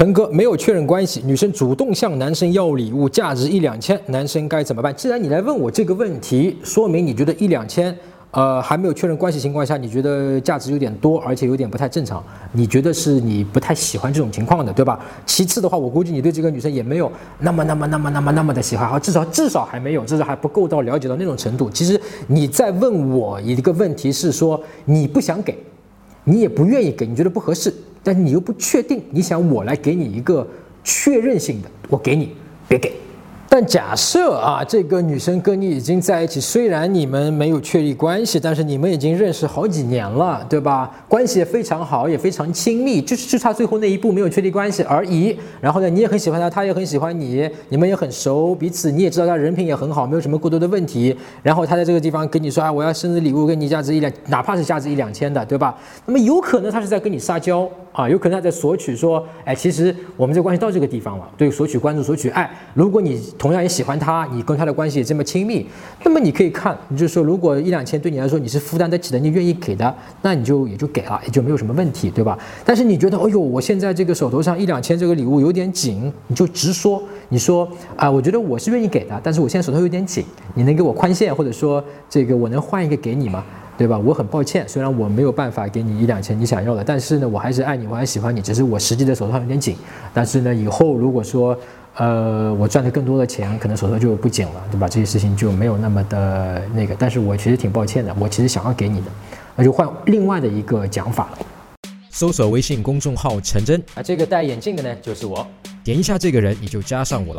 陈哥没有确认关系，女生主动向男生要礼物，价值一两千，男生该怎么办？既然你来问我这个问题，说明你觉得一两千，呃，还没有确认关系情况下，你觉得价值有点多，而且有点不太正常，你觉得是你不太喜欢这种情况的，对吧？其次的话，我估计你对这个女生也没有那么、那么、那么、那么、那么的喜欢，好，至少至少还没有，至少还不够到了解到那种程度。其实你在问我一个问题是说，你不想给，你也不愿意给，你觉得不合适。但是你又不确定，你想我来给你一个确认性的，我给你，别给。但假设啊，这个女生跟你已经在一起，虽然你们没有确立关系，但是你们已经认识好几年了，对吧？关系也非常好，也非常亲密，就是就差最后那一步没有确立关系而已。然后呢，你也很喜欢她，她也很喜欢你，你们也很熟，彼此你也知道她人品也很好，没有什么过多的问题。然后她在这个地方跟你说啊，我要生日礼物，跟你价值一两，哪怕是价值一两千的，对吧？那么有可能她是在跟你撒娇啊，有可能她在索取，说，哎，其实我们这关系到这个地方了，对，索取关注，索取爱。如果你同样也喜欢他，你跟他的关系也这么亲密，那么你可以看，你就说，如果一两千对你来说你是负担得起的，你愿意给的，那你就也就给了，也就没有什么问题，对吧？但是你觉得，哎呦，我现在这个手头上一两千这个礼物有点紧，你就直说，你说啊，我觉得我是愿意给的，但是我现在手头有点紧，你能给我宽限，或者说这个我能换一个给你吗？对吧？我很抱歉，虽然我没有办法给你一两千你想要的，但是呢，我还是爱你，我还喜欢你，只是我实际的手头上有点紧。但是呢，以后如果说，呃，我赚的更多的钱，可能手头就不紧了，对吧？这些事情就没有那么的那个。但是我其实挺抱歉的，我其实想要给你的，那就换另外的一个讲法了。搜索微信公众号陈真啊，这个戴眼镜的呢，就是我。点一下这个人，你就加上我了。